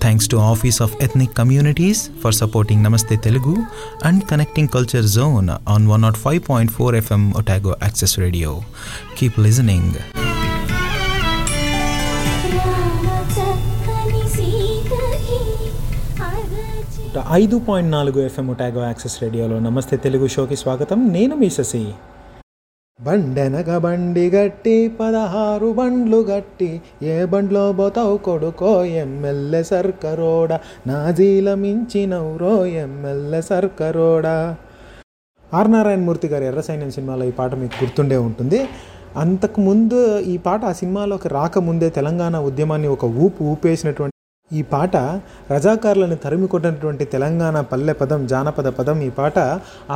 Thanks to office of ethnic communities for supporting Namaste Telugu and connecting culture zone on one not five point four FM Otago access radio keep listening ఐదు point నాలుగు FM Otago access రేడియోలో నమస్తే తెలుగు షోకి స్వాగతం నేను మీ శశి బండెనక బండి గట్టి పదహారు బండ్లు గట్టి. ఏ బండ్లో పోతావు కొడుకో ఎమ్మెల్యే సర్కరోడా? నాజీల మించినవురో ఎమ్మెల్యే సర్కరోడా? ఆర్ నారాయణ మూర్తి గారి ఎర్ర సైన్యం సినిమాలో ఈ పాట మీకు గుర్తుండే ఉంటుంది. అంతకుముందు ఈ పాట ఆ సినిమాలోకి రాకముందే తెలంగాణ ఉద్యమాన్ని ఒక ఊపు ఊపేసినటువంటి ఈ పాట రజాకారులను తరిమి కొట్టినటువంటి తెలంగాణ పల్లె పదం జానపద పదం. ఈ పాట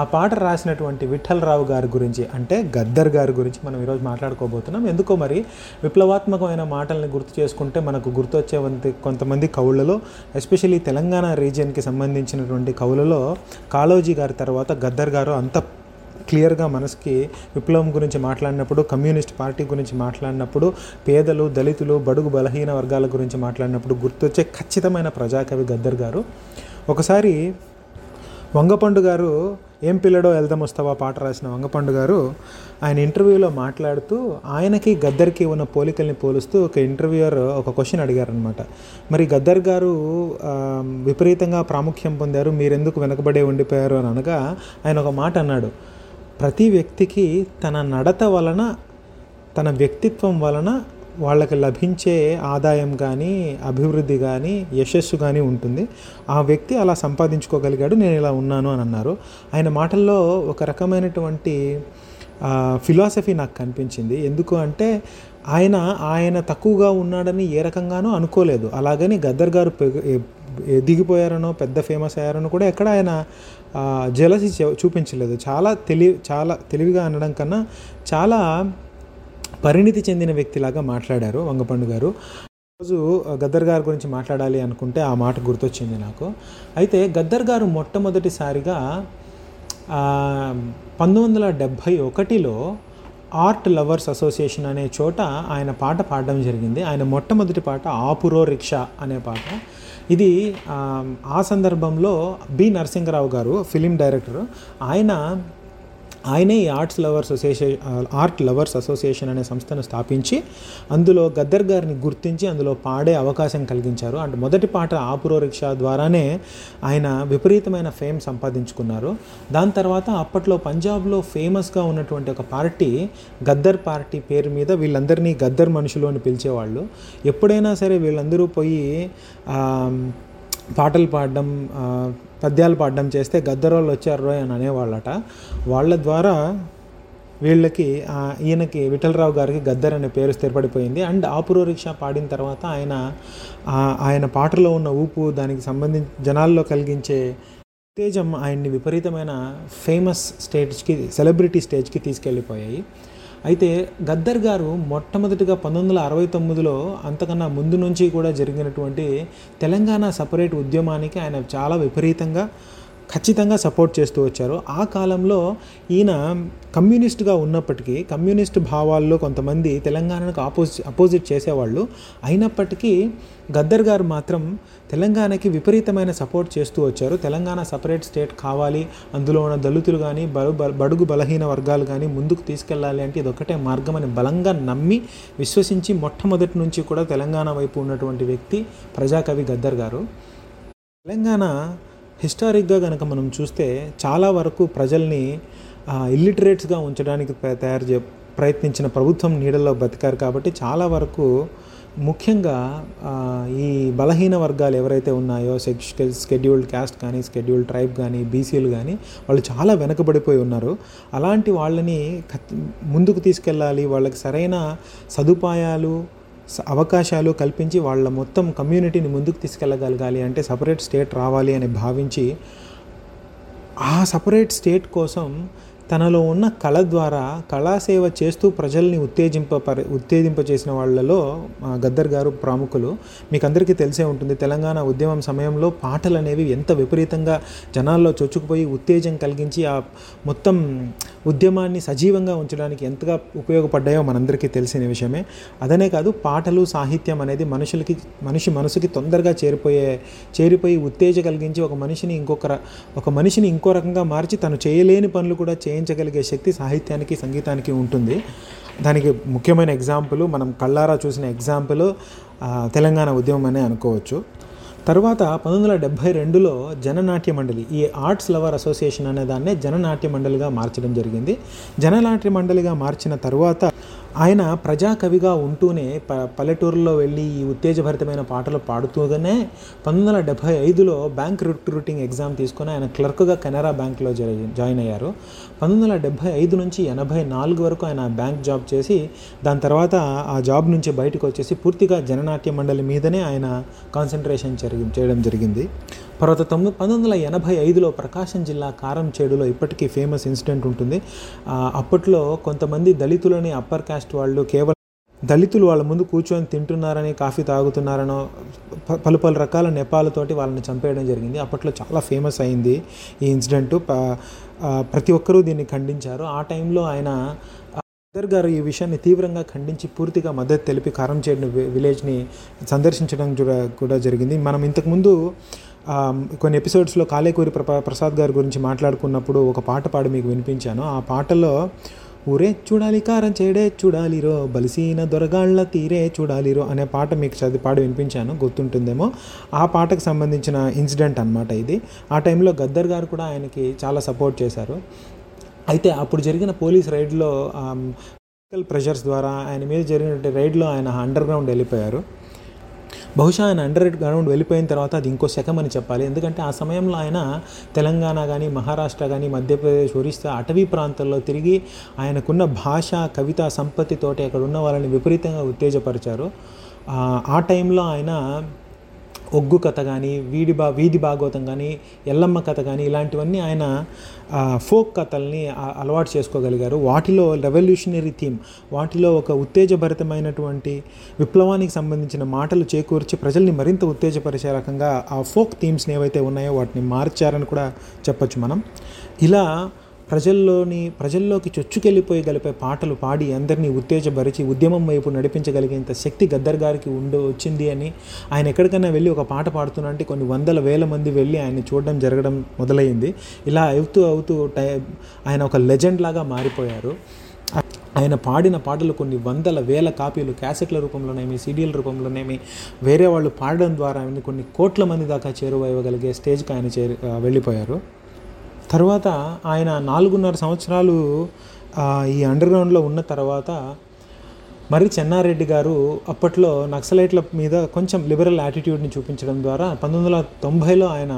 ఆ పాట రాసినటువంటి విఠలరావు గారి గురించి అంటే గద్దర్ గారి గురించి మనం ఈరోజు మాట్లాడుకోబోతున్నాం. ఎందుకో మరి విప్లవాత్మకమైన మాటల్ని గుర్తు చేసుకుంటే మనకు గుర్తొచ్చే కొంతమంది కవులలో ఎస్పెషల్లీ తెలంగాణ రీజియన్కి సంబంధించినటువంటి కవులలో కాళోజీ గారి తర్వాత గద్దర్ గారు అంత క్లియర్గా మనసుకి విప్లవం గురించి మాట్లాడినప్పుడు కమ్యూనిస్ట్ పార్టీ గురించి మాట్లాడినప్పుడు పేదలు దళితులు బడుగు బలహీన వర్గాల గురించి మాట్లాడినప్పుడు గుర్తొచ్చే ఖచ్చితమైన ప్రజాకవి గద్దర్ గారు. ఒకసారి వంగపండు గారు ఏం పిల్లడో వెళ్దాం వస్తావా? పాట రాసిన వంగపండు గారు ఆయన ఇంటర్వ్యూలో మాట్లాడుతూ ఆయనకి గద్దర్కి ఉన్న పోలికల్ని పోలుస్తూ ఒక ఇంటర్వ్యూయర్ ఒక క్వశ్చన్ అడిగారనమాట మరి గద్దర్ గారు విపరీతంగా ప్రాముఖ్యం పొందారు మీరెందుకు వెనకబడే ఉండిపోయారు? అని అనగా ఆయన ఒక మాట అన్నాడు. ప్రతి వ్యక్తికి తన నడత వలన తన వ్యక్తిత్వం వలన వాళ్ళకి లభించే ఆదాయం కానీ అభివృద్ధి కానీ యశస్సు కానీ ఉంటుంది. ఆ వ్యక్తి అలా సంపాదించుకోగలిగాడు నేను ఇలా ఉన్నాను అని అన్నారు. ఆయన మాటల్లో ఒక రకమైనటువంటి ఫిలాసఫీ నాకు కనిపించింది. ఎందుకు అంటే ఆయన ఆయన తక్కువగా ఉన్నాడని ఏ రకంగానూ అనుకోలేదు. అలాగని గద్దర్ గారు ఎదిగిపోయారనో పెద్ద ఫేమస్ అయ్యారనో కూడా ఎక్కడ ఆయన జలసి చూపించలేదు. చాలా తెలివి చాలా తెలివిగా అనడం కన్నా చాలా పరిణితి చెందిన వ్యక్తిలాగా మాట్లాడారు వంగపండు గారు. రోజు గద్దర్ గారి గురించి మాట్లాడాలి అనుకుంటే ఆ మాట గుర్తొచ్చింది నాకు. అయితే గద్దర్ గారు మొట్టమొదటిసారిగా పంతొమ్మిది వందల డెబ్భై ఒకటిలో ఆర్ట్ లవర్స్ అసోసియేషన్ అనే చోట ఆయన పాట పాడడం జరిగింది. ఆయన మొట్టమొదటి పాట ఆపురో రిక్షా అనే పాట. ఇది ఆ, సందర్భంలో బి నరసింహరావు గారు ఫిలిం డైరెక్టర్ ఆయన ఆయనే ఈ arts lovers association art lovers association అనే సంస్థను స్థాపించి అందులో గద్దర్ గారిని గుర్తించి అందులో పాడే అవకాశం కలిగించారు. అండ్ మొదటి పాట ఆపురో రిక్షా ద్వారానే ఆయన విపరీతమైన ఫేమ్ సంపాదించుకున్నారు. దాని తర్వాత అప్పట్లో పంజాబ్లో ఫేమస్గా ఉన్నటువంటి ఒక పార్టీ గద్దర్ పార్టీ పేరు మీద వీళ్ళందరినీ గద్దర్ మనుషులు అని పిలిచేవాళ్ళు. ఎప్పుడైనా సరే వీళ్ళందరూ పోయి పాటలు పాడడం పద్యాలు పాడడం చేస్తే గద్దరోళ్ళు వచ్చారు రోయ్ అని అనేవాళ్ళట. వాళ్ళ ద్వారా వీళ్ళకి ఈయనకి విఠలరావు గారికి గద్దర్ అనే పేరు స్థిరపడిపోయింది. అండ్ ఆపురో రిక్షా పాడిన తర్వాత ఆయన ఆయన పాటలో ఉన్న ఊపు దానికి సంబంధించి జనాల్లో కలిగించే ఉత్తేజం ఆయన్ని విపరీతమైన ఫేమస్ స్టేజ్కి సెలబ్రిటీ స్టేజ్కి తీసుకెళ్ళిపోయాయి. అయితే గద్దర్ గారు మొట్టమొదటిగా పంతొమ్మిది వందల అరవై తొమ్మిదిలో అంతకన్నా ముందు నుంచి కూడా జరిగినటువంటి తెలంగాణ సపరేట్ ఉద్యమానికి ఆయన చాలా విపరీతంగా ఖచ్చితంగా సపోర్ట్ చేస్తూ వచ్చారు. ఆ కాలంలో ఈయన కమ్యూనిస్ట్గా ఉన్నప్పటికీ కమ్యూనిస్ట్ భావాల్లో కొంతమంది తెలంగాణకు ఆపోజిట్ అపోజిట్ చేసేవాళ్ళు. అయినప్పటికీ గద్దర్ గారు మాత్రం తెలంగాణకి విపరీతమైన సపోర్ట్ చేస్తూ వచ్చారు. తెలంగాణ సపరేట్ స్టేట్ కావాలి అందులో ఉన్న దళితులు కానీ బలు బడుగు బలహీన వర్గాలు కానీ ముందుకు తీసుకెళ్ళాలి అంటే ఇదొక్కటే మార్గం అని బలంగా నమ్మి విశ్వసించి మొట్టమొదటి నుంచి కూడా తెలంగాణ వైపు ఉన్నటువంటి వ్యక్తి ప్రజాకవి గద్దర్ గారు. తెలంగాణ హిస్టారిక్గా కనుక మనం చూస్తే చాలా వరకు ప్రజల్ని ఇల్లిటరేట్స్గా ఉంచడానికి తయారు చే ప్రయత్నించిన ప్రభుత్వం నీడల్లో బతికారు కాబట్టి చాలా వరకు ముఖ్యంగా ఈ బలహీన వర్గాలు ఎవరైతే ఉన్నాయో స్కెడ్యూల్డ్ క్యాస్ట్ కానీ స్కెడ్యూల్డ్ ట్రైబ్ కానీ బీసీలు కానీ వాళ్ళు చాలా వెనకబడిపోయి ఉన్నారు. అలాంటి వాళ్ళని ముందుకు తీసుకెళ్ళాలి వాళ్ళకి సరైన సదుపాయాలు అవకాశాలు కల్పించి వాళ్ళ మొత్తం కమ్యూనిటీని ముందుకు తీసుకెళ్ళగలగాలి అంటే సపరేట్ స్టేట్ రావాలి అని భావించి ఆ సపరేట్ స్టేట్ కోసం తనలో ఉన్న కళ ద్వారా కళాసేవ చేస్తూ ప్రజల్ని ఉత్తేజింప పరి ఉత్తేజింప చేసిన వాళ్ళలో గద్దర్ గారు ప్రముఖులు. మీకు అందరికీ తెలిసే ఉంటుంది తెలంగాణ ఉద్యమం సమయంలో పాటలు అనేవి ఎంత విపరీతంగా జనాల్లో చొచ్చుకుపోయి ఉత్తేజం కలిగించి ఆ మొత్తం ఉద్యమాన్ని సజీవంగా ఉంచడానికి ఎంతగా ఉపయోగపడ్డాయో మనందరికీ తెలిసిన విషయమే. అదనే కాదు పాటలు సాహిత్యం అనేది మనుషులకి మనిషి మనసుకి తొందరగా చేరిపోయే చేరిపోయి ఉత్తేజ కలిగించి ఒక మనిషిని ఇంకొక ఒక మనిషిని ఇంకో రకంగా మార్చి తను చేయలేని పనులు కూడా గ్రహించగలిగే శక్తి సాహిత్యానికి సంగీతానికి ఉంటుంది. దానికి ముఖ్యమైన ఎగ్జాంపుల్ మనం కళ్ళారా చూసిన ఎగ్జాంపుల్ తెలంగాణ ఉద్యమం అనే అనుకోవచ్చు. తర్వాత పంతొమ్మిది వందల డెబ్భై రెండులో జననాట్య మండలి ఈ ఆర్ట్స్ లవర్ అసోసియేషన్ అనే దాన్నే జననాట్య మండలిగా మార్చడం జరిగింది. జననాట్య మండలిగా మార్చిన తర్వాత ఆయన ప్రజాకవిగా ఉంటూనే ప పల్లెటూరులో వెళ్ళి ఈ ఉత్తేజభరితమైన పాటలు పాడుతూనే పంతొమ్మిది వందల డెబ్భై ఐదులో బ్యాంక్ రిక్రూటింగ్ ఎగ్జామ్ తీసుకొని ఆయన క్లర్క్గా కెనరా బ్యాంక్లో జాయిన్ అయ్యారు. పంతొమ్మిది వందల డెబ్భై ఐదు నుంచి ఎనభై నాలుగు వరకు ఆయన బ్యాంక్ జాబ్ చేసి దాని తర్వాత ఆ జాబ్ నుంచి బయటకు వచ్చేసి పూర్తిగా జననాట్య మండలి మీదనే ఆయన కాన్సన్ట్రేషన్ జరిగి చేయడం జరిగింది. తర్వాత తొమ్మిది పంతొమ్మిది వందల ఎనభై ఐదులో ప్రకాశం జిల్లా కారంచేడులో ఇప్పటికీ ఫేమస్ ఇన్సిడెంట్ ఉంటుంది. అప్పట్లో కొంతమంది దళితులని అప్పర్ కాస్ట్ వాళ్ళు కేవలం దళితులు వాళ్ళ ముందు కూర్చొని తింటున్నారని కాఫీ తాగుతున్నారనో ప- పలు పలు రకాల నెపాలతోటి వాళ్ళని చంపేయడం జరిగింది. అప్పట్లో చాలా ఫేమస్ అయింది ఈ ఇన్సిడెంట్. ప్రతి ఒక్కరూ దీన్ని ఖండించారు. ఆ టైంలో ఆయన గద్దర్ గారు ఈ విషయాన్ని తీవ్రంగా ఖండించి పూర్తిగా మద్దతు తెలిపి కారంచేడు విలేజ్ని సందర్శించడం కూడా కూడా జరిగింది. మనం ఇంతకుముందు కొన్ని ఎపిసోడ్స్లో కాలేకూరి ప్రపా ప్రసాద్ గారి గురించి మాట్లాడుకున్నప్పుడు ఒక పాట పాడి మీకు వినిపించాను. ఆ పాటలో ఊరే చూడాలి కారం చేడే చూడాలిరో బలిసీన దొరగాళ్ళ తీరే చూడాలిరో అనే పాట మీకు చదివి పాడి వినిపించాను. గుర్తుంటుందేమో? ఆ పాటకు సంబంధించిన ఇన్సిడెంట్ అన్నమాట ఇది. ఆ టైంలో గద్దర్ గారు కూడా ఆయనకి చాలా సపోర్ట్ చేశారు. అయితే అప్పుడు జరిగిన పోలీస్ రైడ్లో ప్రెషర్స్ ద్వారా ఆయన మీద జరిగిన రైడ్లో ఆయన అండర్ గ్రౌండ్ వెళ్ళిపోయారు. బహుశా ఆయన అండర్ గ్రౌండ్ వెళ్ళిపోయిన తర్వాత అది ఇంకో శకం అని చెప్పాలి. ఎందుకంటే ఆ సమయంలో ఆయన తెలంగాణ కానీ మహారాష్ట్ర కానీ మధ్యప్రదేశ్ ఒరిస్సా అటవీ ప్రాంతాల్లో తిరిగి ఆయనకున్న భాష కవితా సంపత్తితోటి అక్కడ ఉన్న వాళ్ళని విపరీతంగా ఉత్తేజపరిచారు. ఆ, ఆ టైంలో ఆయన ఒగ్గు కథ కానీ వీడి బా వీధి భాగవతం కానీ ఎల్లమ్మ కథ కానీ ఇలాంటివన్నీ ఆయన ఫోక్ కథల్ని అలవాటు చేసుకోగలిగారు. వాటిలో రెవల్యూషనరీ థీమ్ వాటిలో ఒక ఉత్తేజభరితమైనటువంటి విప్లవానికి సంబంధించిన మాటలు చేకూర్చి ప్రజల్ని మరింత ఉత్తేజపరిచే రకంగా ఆ ఫోక్ థీమ్స్ని ఏవైతే ఉన్నాయో వాటిని మార్చారని కూడా చెప్పొచ్చు మనం. ఇలా ప్రజల్లోని ప్రజల్లోకి చొచ్చుకెళ్ళిపోయి గలిపే పాటలు పాడి అందరినీ ఉత్తేజపరిచి ఉద్యమం వైపు నడిపించగలిగేంత శక్తి గద్దర్ గారికి ఉండి వచ్చింది అని ఆయన ఎక్కడికైనా వెళ్ళి ఒక పాట పాడుతున్నా అంటే కొన్ని వందల వేల మంది వెళ్ళి ఆయన చూడడం జరగడం మొదలైంది. ఇలా అవుతూ అవుతూ టై ఆయన ఒక లెజెండ్ లాగా మారిపోయారు. ఆయన పాడిన పాటలు కొన్ని వందల వేల కాపీలు క్యాసెట్ల రూపంలోనేమి సీడీల రూపంలోనేమి వేరే వాళ్ళు పాడడం ద్వారా ఆయన కొన్ని కోట్ల మంది దాకా చేరువయ్యగలిగే స్టేజ్కి ఆయన చేరి వెళ్ళిపోయారు. తర్వాత ఆయన నాలుగున్నర సంవత్సరాలు ఈ అండర్ గ్రౌండ్లో ఉన్న తర్వాత మరి చెన్నారెడ్డి గారు అప్పట్లో నక్సలైట్ల మీద కొంచెం లిబరల్ యాటిట్యూడ్ని చూపించడం ద్వారా పంతొమ్మిది వందల తొంభైలో ఆయన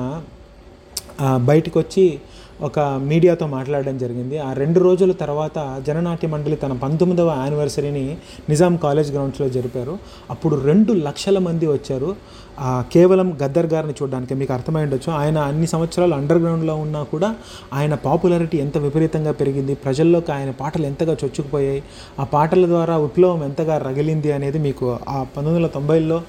బయటకు వచ్చి ఒక మీడియాతో మాట్లాడడం జరిగింది. ఆ రెండు రోజుల తర్వాత జననాట్య మండలి తన పంతొమ్మిదవ యానివర్సరీని నిజాం కాలేజ్ గ్రౌండ్స్లో జరిపారు. అప్పుడు రెండు లక్షల మంది వచ్చారు. కేవలం గద్దర్ గారిని చూడడానికి మీకు అర్థమై ఉండొచ్చు. ఆయన అన్ని సంవత్సరాలు అండర్ గ్రౌండ్లో ఉన్నా కూడా ఆయన పాపులారిటీ ఎంత విపరీతంగా పెరిగింది ప్రజల్లోకి ఆయన పాటలు ఎంతగా చొచ్చుకుపోయాయి ఆ పాటల ద్వారా విప్లవం ఎంతగా రగిలింది అనేది మీకు ఆ పంతొమ్మిది వందల తొంభైలో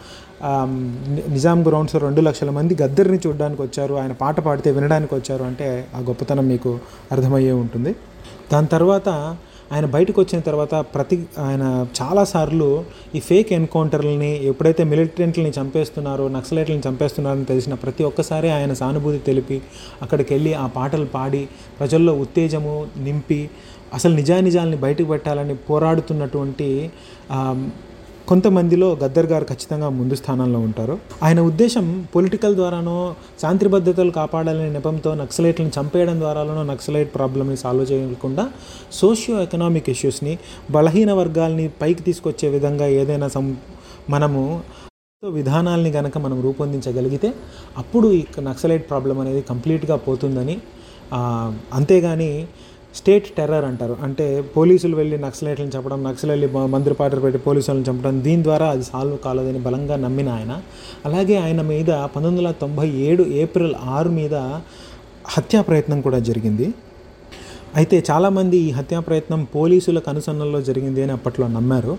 నిజాం గ్రౌండ్స్ రెండు లక్షల మంది గద్దర్ని చూడడానికి వచ్చారు. ఆయన పాట పాడితే వినడానికి వచ్చారు అంటే ఆ గొప్పతనం మీకు అర్థమయ్యే ఉంటుంది. దాని తర్వాత ఆయన బయటకు వచ్చిన తర్వాత ప్రతి ఆయన చాలాసార్లు ఈ ఫేక్ ఎన్కౌంటర్లని ఎప్పుడైతే మిలిటెంట్లని చంపేస్తున్నారో నక్సలైట్లని చంపేస్తున్నారని తెలిసిన ప్రతి ఒక్కసారి ఆయన సానుభూతి తెలిపి అక్కడికి వెళ్ళి ఆ పాటలు పాడి ప్రజల్లో ఉత్తేజము నింపి అసలు నిజానిజాలని బయటకు పెట్టాలని పోరాడుతున్నటువంటి కొంతమందిలో గద్దర్ గారు ఖచ్చితంగా ముందు స్థానంలో ఉంటారు. ఆయన ఉద్దేశం పొలిటికల్ ద్వారానో శాంతి భద్రతలు కాపాడాలనే నెపంతో నక్సలైట్లను చంపేయడం ద్వారానో నక్సలైట్ ప్రాబ్లమ్ని సాల్వ్ చేయకుండా సోషియో ఎకనామిక్ ఇష్యూస్ని బలహీన వర్గాల్ని పైకి తీసుకొచ్చే విధంగా ఏదైనా సం మనము విధానాల్ని కనుక మనం రూపొందించగలిగితే అప్పుడు ఈ నక్సలైట్ ప్రాబ్లం అనేది కంప్లీట్గా పోతుందని అంతేగాని స్టేట్ టెర్రర్ అంటారు. అంటే పోలీసులు వెళ్ళి నక్సలైట్లను చంపడం నక్సల్ వెళ్ళి పాటలు పెట్టి పోలీసులను చంపడం దీని ద్వారా అది సాల్వ్ కాలేదని బలంగా నమ్మిన ఆయన. అలాగే ఆయన మీద పంతొమ్మిది వందల తొంభై ఏడు ఏప్రిల్ ఆరు మీద హత్యా ప్రయత్నం కూడా జరిగింది. అయితే చాలామంది ఈ హత్యా ప్రయత్నం పోలీసుల కనుసన్నల్లో జరిగింది అని అప్పట్లో నమ్మారు.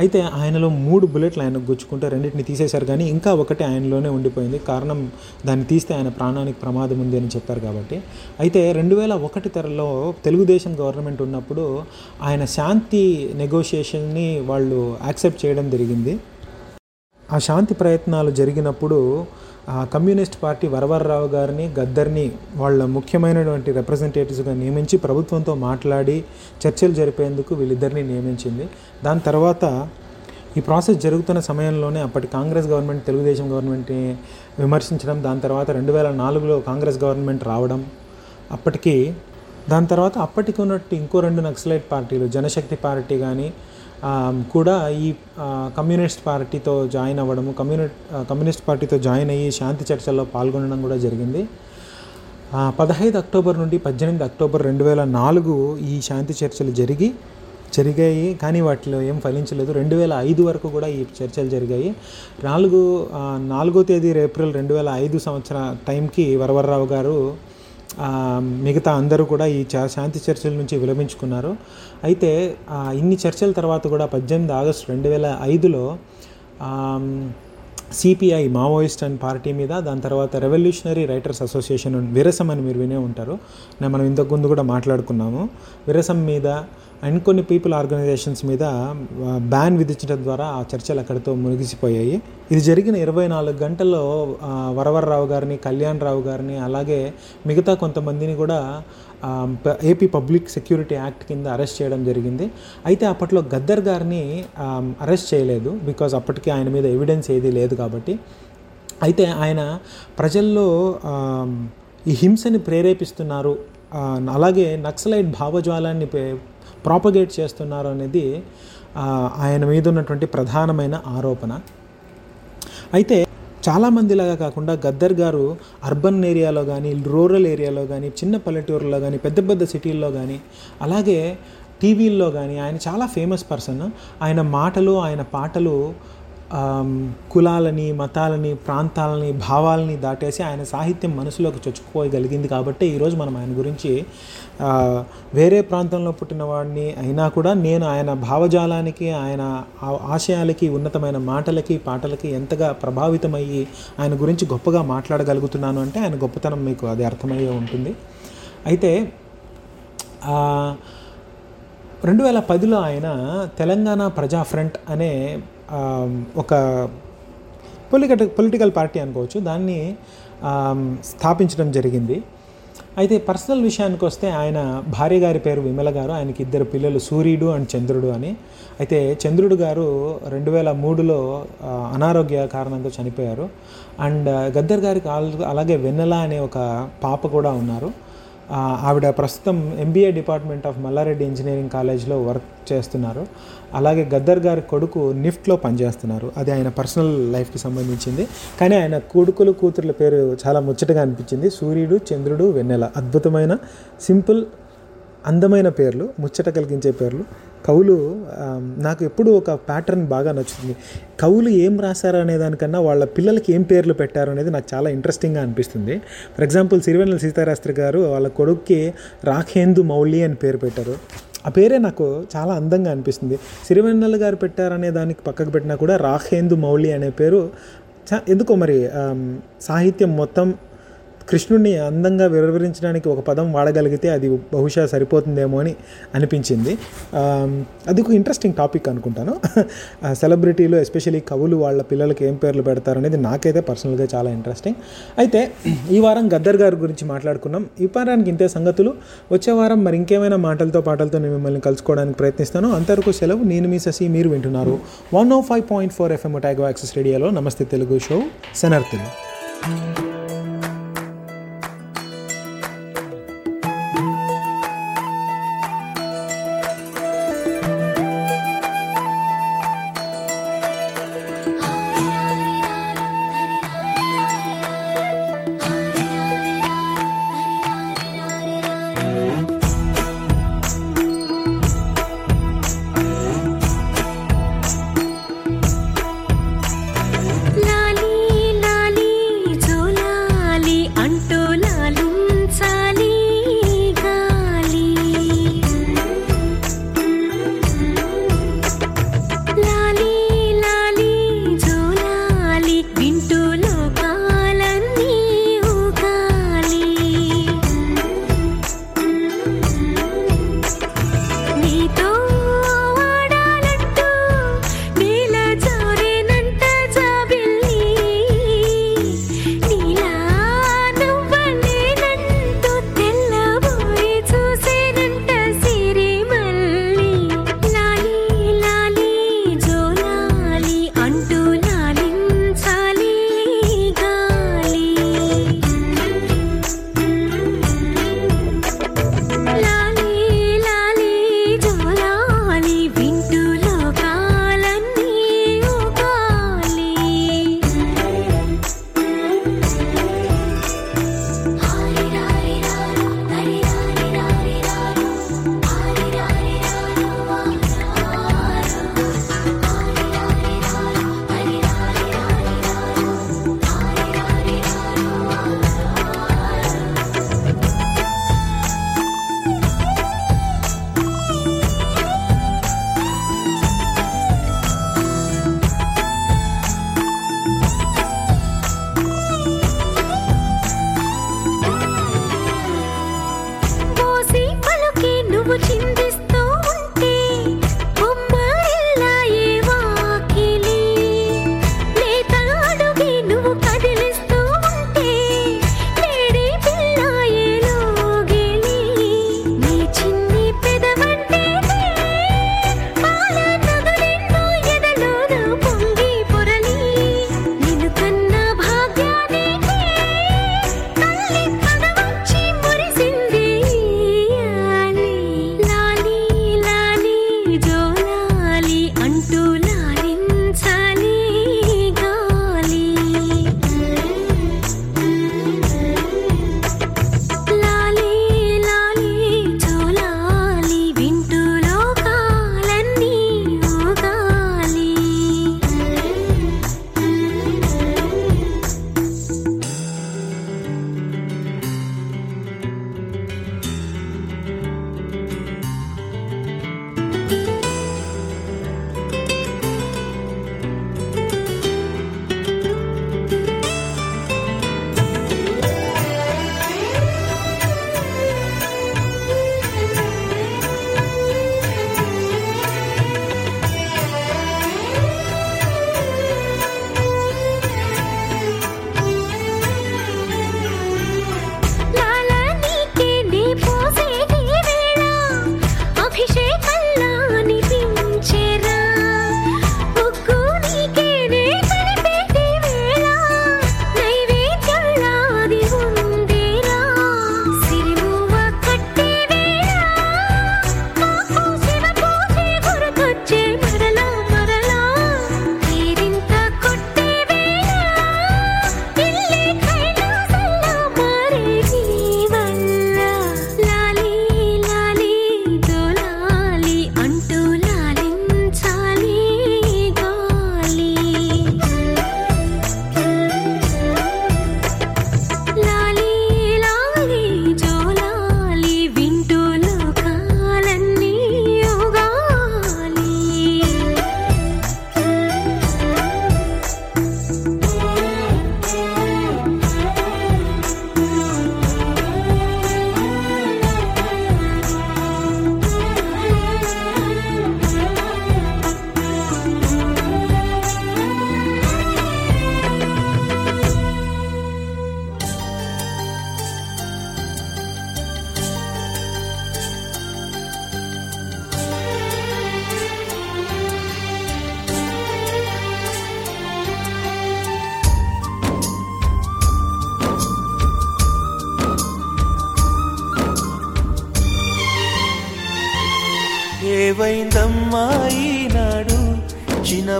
అయితే ఆయనలో మూడు బుల్లెట్లు ఆయన గుచ్చుకుంటే రెండింటిని తీసేశారు కానీ ఇంకా ఒకటి ఆయనలోనే ఉండిపోయింది. కారణం దాన్ని తీస్తే ఆయన ప్రాణానికి ప్రమాదం ఉంది అని చెప్పారు కాబట్టి. అయితే రెండు వేల ఒకటి తెరలో తెలుగుదేశం గవర్నమెంట్ ఉన్నప్పుడు ఆయన శాంతి నెగోషియేషన్ని వాళ్ళు యాక్సెప్ట్ చేయడం జరిగింది. ఆ శాంతి ప్రయత్నాలు జరిగినప్పుడు కమ్యూనిస్ట్ పార్టీ వరవరరావు గారిని గద్దర్ని వాళ్ళ ముఖ్యమైనటువంటి రిప్రజెంటేటివ్స్గా నియమించి ప్రభుత్వంతో మాట్లాడి చర్చలు జరిపేందుకు వీళ్ళిద్దరిని నియమించింది. దాని తర్వాత ఈ ప్రాసెస్ జరుగుతున్న సమయంలోనే అప్పటి కాంగ్రెస్ గవర్నమెంట్ తెలుగుదేశం గవర్నమెంట్ని విమర్శించడం దాని తర్వాత రెండు వేల నాలుగులో కాంగ్రెస్ గవర్నమెంట్ రావడం అప్పటికి దాని తర్వాత అప్పటికి ఉన్నట్టు ఇంకో రెండు నక్సలైట్ పార్టీలు జనశక్తి పార్టీ కానీ కూడా ఈ కమ్యూనిస్ట్ పార్టీతో జాయిన్ అవ్వడము కమ్యూని కమ్యూనిస్ట్ పార్టీతో జాయిన్ అయ్యి శాంతి చర్చల్లో పాల్గొనడం కూడా జరిగింది. పదహైదు అక్టోబర్ నుండి పద్దెనిమిది అక్టోబర్ రెండు వేల నాలుగు ఈ శాంతి చర్చలు జరిగి జరిగాయి కానీ వాటిలో ఏం ఫలించలేదు. రెండు వేల ఐదు వరకు కూడా ఈ చర్చలు జరిగాయి. నాలుగు నాలుగో తేదీ ఏప్రిల్ రెండు వేల ఐదు సంవత్సర టైంకి వరవరరావు గారు మిగతా అందరూ కూడా ఈ చా శాంతి చర్చల నుంచి విలమించుకున్నారు. అయితే ఇన్ని చర్చల తర్వాత కూడా పద్దెనిమిది ఆగస్టు రెండు వేల ఐదులో సిపిఐ మావోయిస్ట్ అండ్ పార్టీ మీద దాని తర్వాత రెవల్యూషనరీ రైటర్స్ అసోసియేషన్ విరసం అని మీరు వినే ఉంటారు. నేను మనం ఇంతకు ముందు కూడా మాట్లాడుకున్నాము. విరసం మీద అండ్ కొన్ని పీపుల్ ఆర్గనైజేషన్స్ మీద బ్యాన్ విధించడం ద్వారా ఆ చర్చలు అక్కడితో ముగిసిపోయాయి. ఇది జరిగిన ఇరవై నాలుగు గంటల్లో వరవరరావు గారిని కళ్యాణ్ రావు గారిని అలాగే మిగతా కొంతమందిని కూడా ఏపీ పబ్లిక్ సెక్యూరిటీ యాక్ట్ కింద అరెస్ట్ చేయడం జరిగింది. అయితే అప్పట్లో గద్దర్ గారిని అరెస్ట్ చేయలేదు బికాజ్ అప్పటికి ఆయన మీద ఎవిడెన్స్ ఏది లేదు కాబట్టి. అయితే ఆయన ప్రజల్లో ఈ హింసని ప్రేరేపిస్తున్నారు. అలాగే నక్సలైట్ భావజ్వాలాన్ని ప్రాపగేట్ చేస్తున్నారు అనేది ఆయన మీద ఉన్నటువంటి ప్రధానమైన ఆరోపణ. అయితే చాలామందిలాగా కాకుండా గద్దర్ గారు అర్బన్ ఏరియాలో కానీ రూరల్ ఏరియాలో కానీ చిన్న పల్లెటూరులో కానీ పెద్ద పెద్ద సిటీల్లో కానీ అలాగే టీవీల్లో కానీ ఆయన చాలా ఫేమస్ పర్సన్. ఆయన మాటలు ఆయన పాటలు కులాలని మతాలని ప్రాంతాలని భావాలని దాటేసి ఆయన సాహిత్యం మనసులోకి చొచ్చుకోగలిగింది కాబట్టి ఈరోజు మనం ఆయన గురించి వేరే ప్రాంతంలో పుట్టిన వాడిని అయినా కూడా నేను ఆయన భావజాలానికి ఆయన ఆశయాలకి ఉన్నతమైన మాటలకి పాటలకి ఎంతగా ప్రభావితమయ్యి ఆయన గురించి గొప్పగా మాట్లాడగలుగుతున్నాను అంటే ఆయన గొప్పతనం మీకు అది అర్థమయ్యే ఉంటుంది. అయితే రెండు వేల పదిలో ఆయన తెలంగాణ ప్రజా ఫ్రంట్ అనే ఒక పొలిటికల్ పొలిటికల్ పార్టీ అనుకోవచ్చు. దాన్ని స్థాపించడం జరిగింది. అయితే పర్సనల్ విషయానికి వస్తే ఆయన భార్య గారి పేరు విమల గారు ఆయనకి ఇద్దరు పిల్లలు సూర్యుడు అండ్ చంద్రుడు అని. అయితే చంద్రుడు గారు రెండు వేల మూడులో అనారోగ్య కారణంతో చనిపోయారు. అండ్ గద్దర్ గారికి అలాగే వెన్నెల అనే ఒక పాప కూడా ఉన్నారు. ఆవిడ ప్రస్తుతం MBA department of Malla Reddy engineering కాలేజ్లో వర్క్ చేస్తున్నారు. అలాగే గద్దర్ గారి కొడుకు నిఫ్ట్లో పనిచేస్తున్నారు. అది ఆయన పర్సనల్ లైఫ్కి సంబంధించింది. కానీ ఆయన కొడుకులు కూతుర్ల పేరు చాలా ముచ్చటగా అనిపించింది. సూర్యుడు చంద్రుడు వెన్నెల. అద్భుతమైన సింపుల్ అందమైన పేర్లు ముచ్చట కలిగించే పేర్లు. కవులు నాకు ఎప్పుడూ ఒక ప్యాటర్న్ బాగా నచ్చుతుంది. కవులు ఏం రాశారు అనే దానికన్నా వాళ్ళ పిల్లలకి ఏం పేర్లు పెట్టారు అనేది నాకు చాలా ఇంట్రెస్టింగ్గా అనిపిస్తుంది. ఫర్ ఎగ్జాంపుల్ సిరివెన్నెల సీతారాస్త్రి గారు వాళ్ళ కొడుక్కి రాఖేందు మౌళి అని పేరు పెట్టారు. ఆ పేరే నాకు చాలా అందంగా అనిపిస్తుంది. సిరివెన్నెల గారు పెట్టారనే దానికి పక్కకు పెట్టినా కూడా రాఖేందు మౌళి అనే పేరు చా- ఎందుకో మరి సాహిత్యం మొత్తం కృష్ణుడిని అందంగా వివరించడానికి ఒక పదం వాడగలిగితే అది బహుశా సరిపోతుందేమో అని అనిపించింది. అది ఒక ఇంట్రెస్టింగ్ టాపిక్ అనుకుంటాను. సెలబ్రిటీలు ఎస్పెషలీ కవులు వాళ్ళ పిల్లలకి ఏం పేర్లు పెడతారనేది నాకైతే పర్సనల్గా చాలా ఇంట్రెస్టింగ్ అయితే ఈ వారం గద్దర్ గారి గురించి మాట్లాడుకున్నాం. ఈ వారానికి ఇంతే సంగతులు. వచ్చే వారం మరి ఇంకేమైనా మాటలతో పాటలతో నేను మిమ్మల్ని కలుసుకోవడానికి ప్రయత్నిస్తాను. అంతవరకు సెలవు నేను మీ శశి మీరు వింటున్నారు one O five point four FM Otago access రేడియోలో నమస్తే తెలుగు షో. సెనర్తిలు ఆ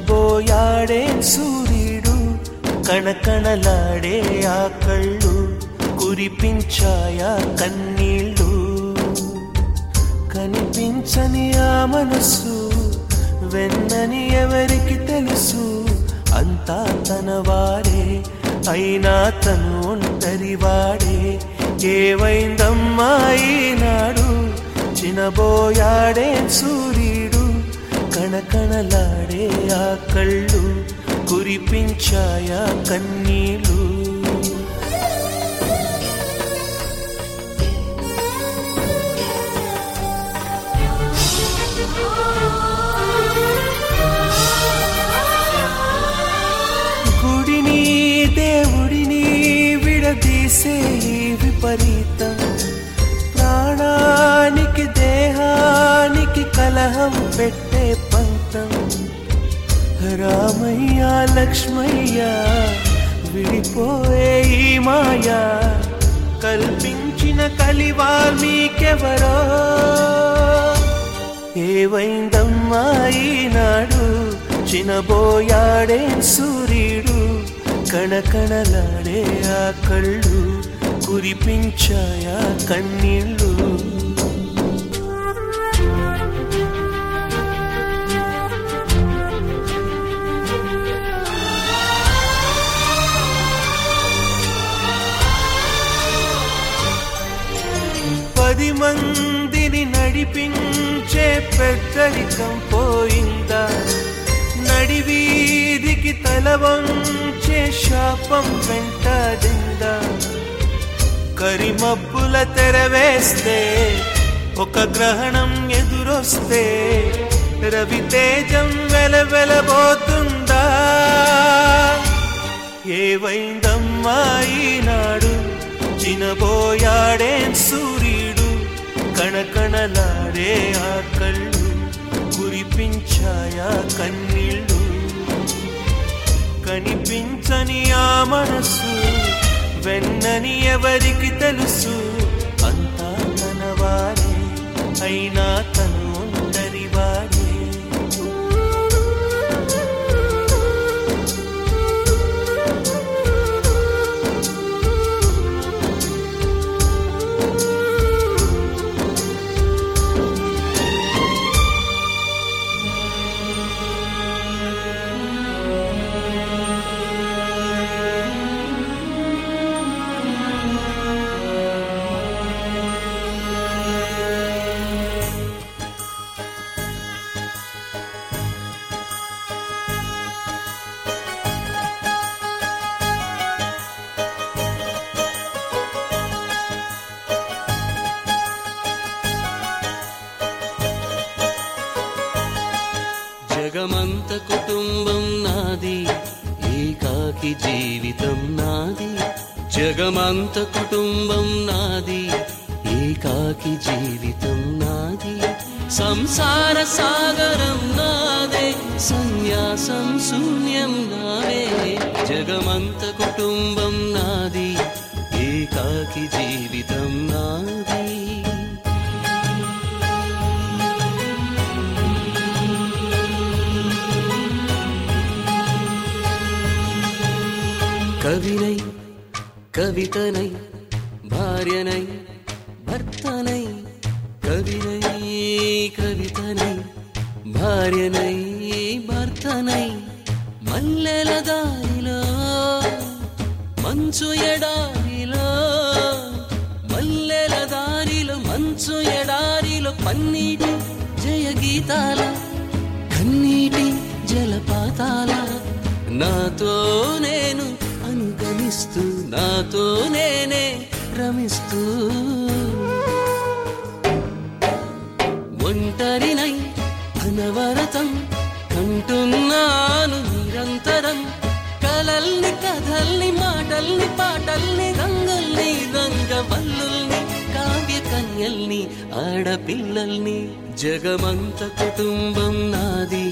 చినబోయాడే సూర్యుడు కణకణలాడే ఆ కళ్ళు కురిపించాయా కన్నీళ్ళు. కనిపించని ఆ మనసు వెన్నని ఎవరికి తెలుసు? అంతా తన వాడే అయినా తను ఒంటరి వాడే ఏవైందమ్మా ఈనాడు? చినబోయాడే సూర్యుడు కణకణలాడే ఆ కళ్ళు కురిపించాయా కన్నీళ్ళు. గుడిని దేవుడిని విడదీసే విపరీతం. ప్రాణానికి దేహానికి కలహం పెట్టి రామయ్య లక్ష్మయ్య విడిపోయే ఈ మాయా. కల్పించిన కలివాల్మీకెవరో ఏవైందమ్మా ఈనాడు? చినబోయాడే సూర్యుడు కణకణలాడే ఆ కళ్ళు కురిపించాయా కన్నీళ్ళు? పది మందిని నడిపించే పెద్దరికం పోయిందా? నడివీధికి తలవంచే శాపం వెంటాడిందా? కరిమబ్బుల తెరవేస్తే ఒక గ్రహణం ఎదురొస్తే రవితేజం వెలవెలబోతుందా ఏవైందమ్మా ఈనాడు? చినబోయాడే సూర్యుడు కణకణలాడే ఆ కళ్ళు కురిపించాయా కన్నీళ్ళు? కనిపించని ఆ మనసు వెన్నని ఎవరికి తెలుసు? అంతా తన వారే అయినా జనమంత కుటుంబం నాది ఏకాకి జీవితం నాది. సంసార సాగరం నాదే సన్యాసం శూన్యం నావే జగమంత కుటుంబం నాది ఏకాకి జీవితం నాది. కవిలై கவிதனை பாரியனை భర్తనై కవినై కవితనై భార్యనై భర్తనై మల్లెల దారిలో మంచు ఎడారిలో మల్లెల దారిలో మంచు ఎడారిలో పన్నీటి జయ గీతాల కన్నీటి జలపాతాల నాతో నేను అనుగమిస్తూ నాతో నేనే రమిస్తూ. ఒంటరినై అనవరతం కంటున్నాను నిరంతరం. కలల్ని కథల్ని మాటల్ని పాటల్ని రంగుల్ని రంగవల్లుల్ని కావ్య కన్యల్ని ఆడపిల్లల్ని జగమంత కుటుంబం నాది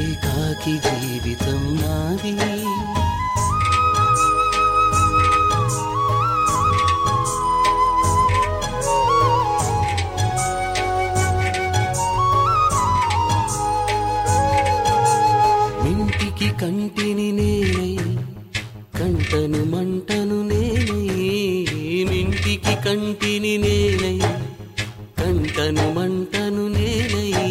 ఏకాకి జీవితం నాది. కంటిని నేనై కంటను మంటను నేనై నింటికి కంటిని నేనై కంటను మంటను నేనై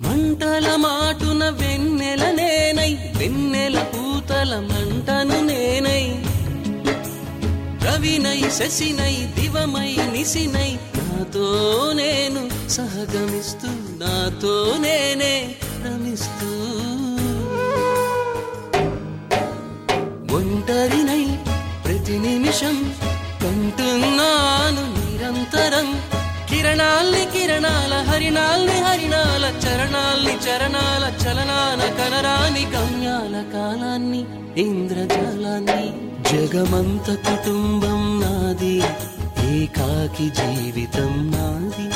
మంటల మాటున వెన్నెల నేనై వెన్నెల పూతల మంటను నేనై. రవినై శశినై దివమై నిసినై నాతో నేను సహగమిస్తూ నాతో నేనే రమిస్తూ ఒంటరినై ప్రతి నిమిషం కంటున్నాను నిరంతరం. కిరణాల్ని కిరణాల హరిణాల్ని హరిణాల చరణాల్ని చరణాల చలనాల కనరాని గమ్యాల కాలాన్ని ఇంద్రజాలాన్ని జగమంత కుటుంబం నాది ఏకాకి జీవితం నాది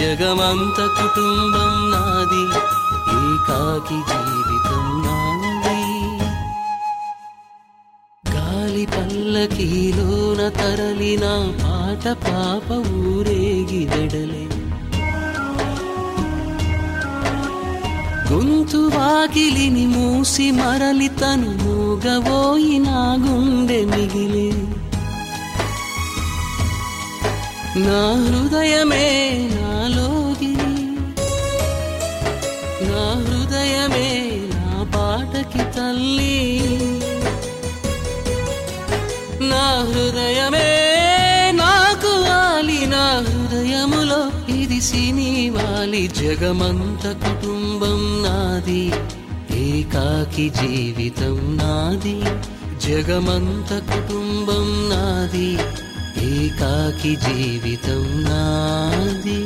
జగమంత కుటుంబం నాది ఏకాకి జీవితం గాలి పల్లకీలోన తరలిన పాట పాప ఊరేగి వెడలే. గొంతు వాకిలిని మూసి మరలి తను మూగబోయి నా గుండె మిగిలే. నా హృదయమే నాలోగిలి నా హృదయమే నా పాటకి తల్లి. నా హృదయమే నాకు వాలి నా హృదయములో ఇది సినీ వాలి జగమంత కుటుంబం నాది ఏకాకి జీవితం నాది జగమంత కుటుంబం నాది ఏకాకి జీవితం నాది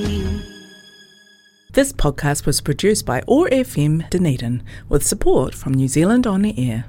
This podcast was produced by ORFM Dunedin with support from New Zealand On the Air.